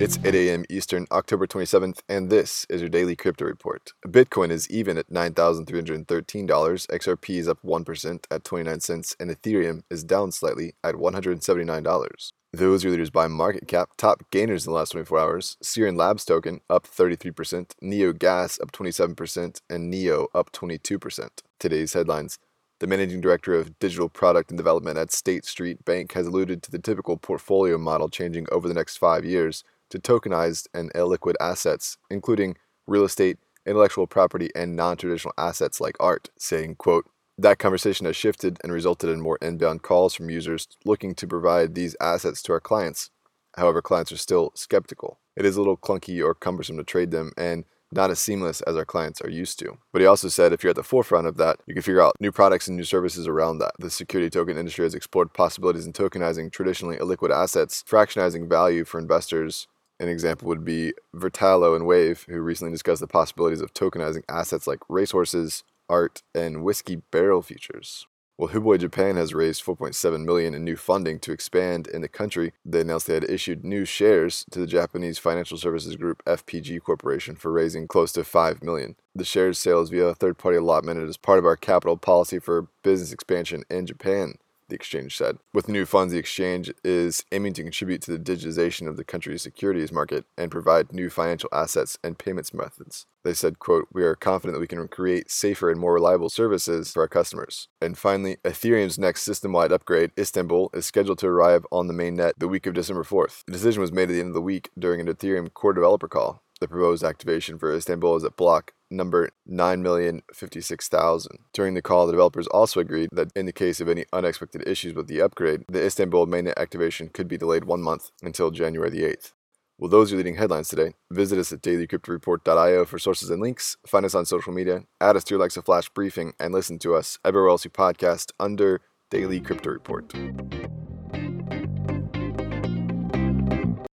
It's 8 a.m. Eastern, October 27th, and this is your daily crypto report. Bitcoin is even at $9,313, XRP is up 1% at 29 cents, and Ethereum is down slightly at $179. Those are leaders by market cap. Top gainers in the last 24 hours Sirin Labs token up 33%, Neo Gas up 27%, and Neo up 22%. Today's headlines. The managing director of digital product and development at State Street Bank has alluded to the typical portfolio model changing over the next five years to tokenized and illiquid assets, including real estate, intellectual property, and non-traditional assets like art, saying, quote, that conversation has shifted and resulted in more inbound calls from users looking to provide these assets to our clients. However, clients are still skeptical. It is a little clunky or cumbersome to trade them and not as seamless as our clients are used to. But he also said if you're at the forefront of that, you can figure out new products and new services around that. The security token industry has explored possibilities in tokenizing traditionally illiquid assets, fractionizing value for investors, an example would be Vertalo and Wave, who recently discussed the possibilities of tokenizing assets like racehorses, art, and whiskey barrel features. Well, Huobi Japan has raised 4.7 million in new funding to expand in the country. They announced they had issued new shares to the Japanese financial services group FPG Corporation for raising close to 5 million. The shares sales via a third-party allotment is part of our capital policy for business expansion in Japan the exchange said. With new funds, the exchange is aiming to contribute to the digitization of the country's securities market and provide new financial assets and payments methods. They said, quote, we are confident that we can create safer and more reliable services for our customers. And finally, Ethereum's next system-wide upgrade, Istanbul, is scheduled to arrive on the mainnet the week of December 4th. The decision was made at the end of the week during an Ethereum core developer call. The proposed activation for Istanbul is at block number 9,056,000. During the call, the developers also agreed that in the case of any unexpected issues with the upgrade, the Istanbul mainnet activation could be delayed one month until January the 8th. Well, those are leading headlines today. Visit us at dailycryptoreport.io for sources and links. Find us on social media, add us to your Alexa Flash briefing, and listen to us everywhere else you podcast under Daily Crypto Report.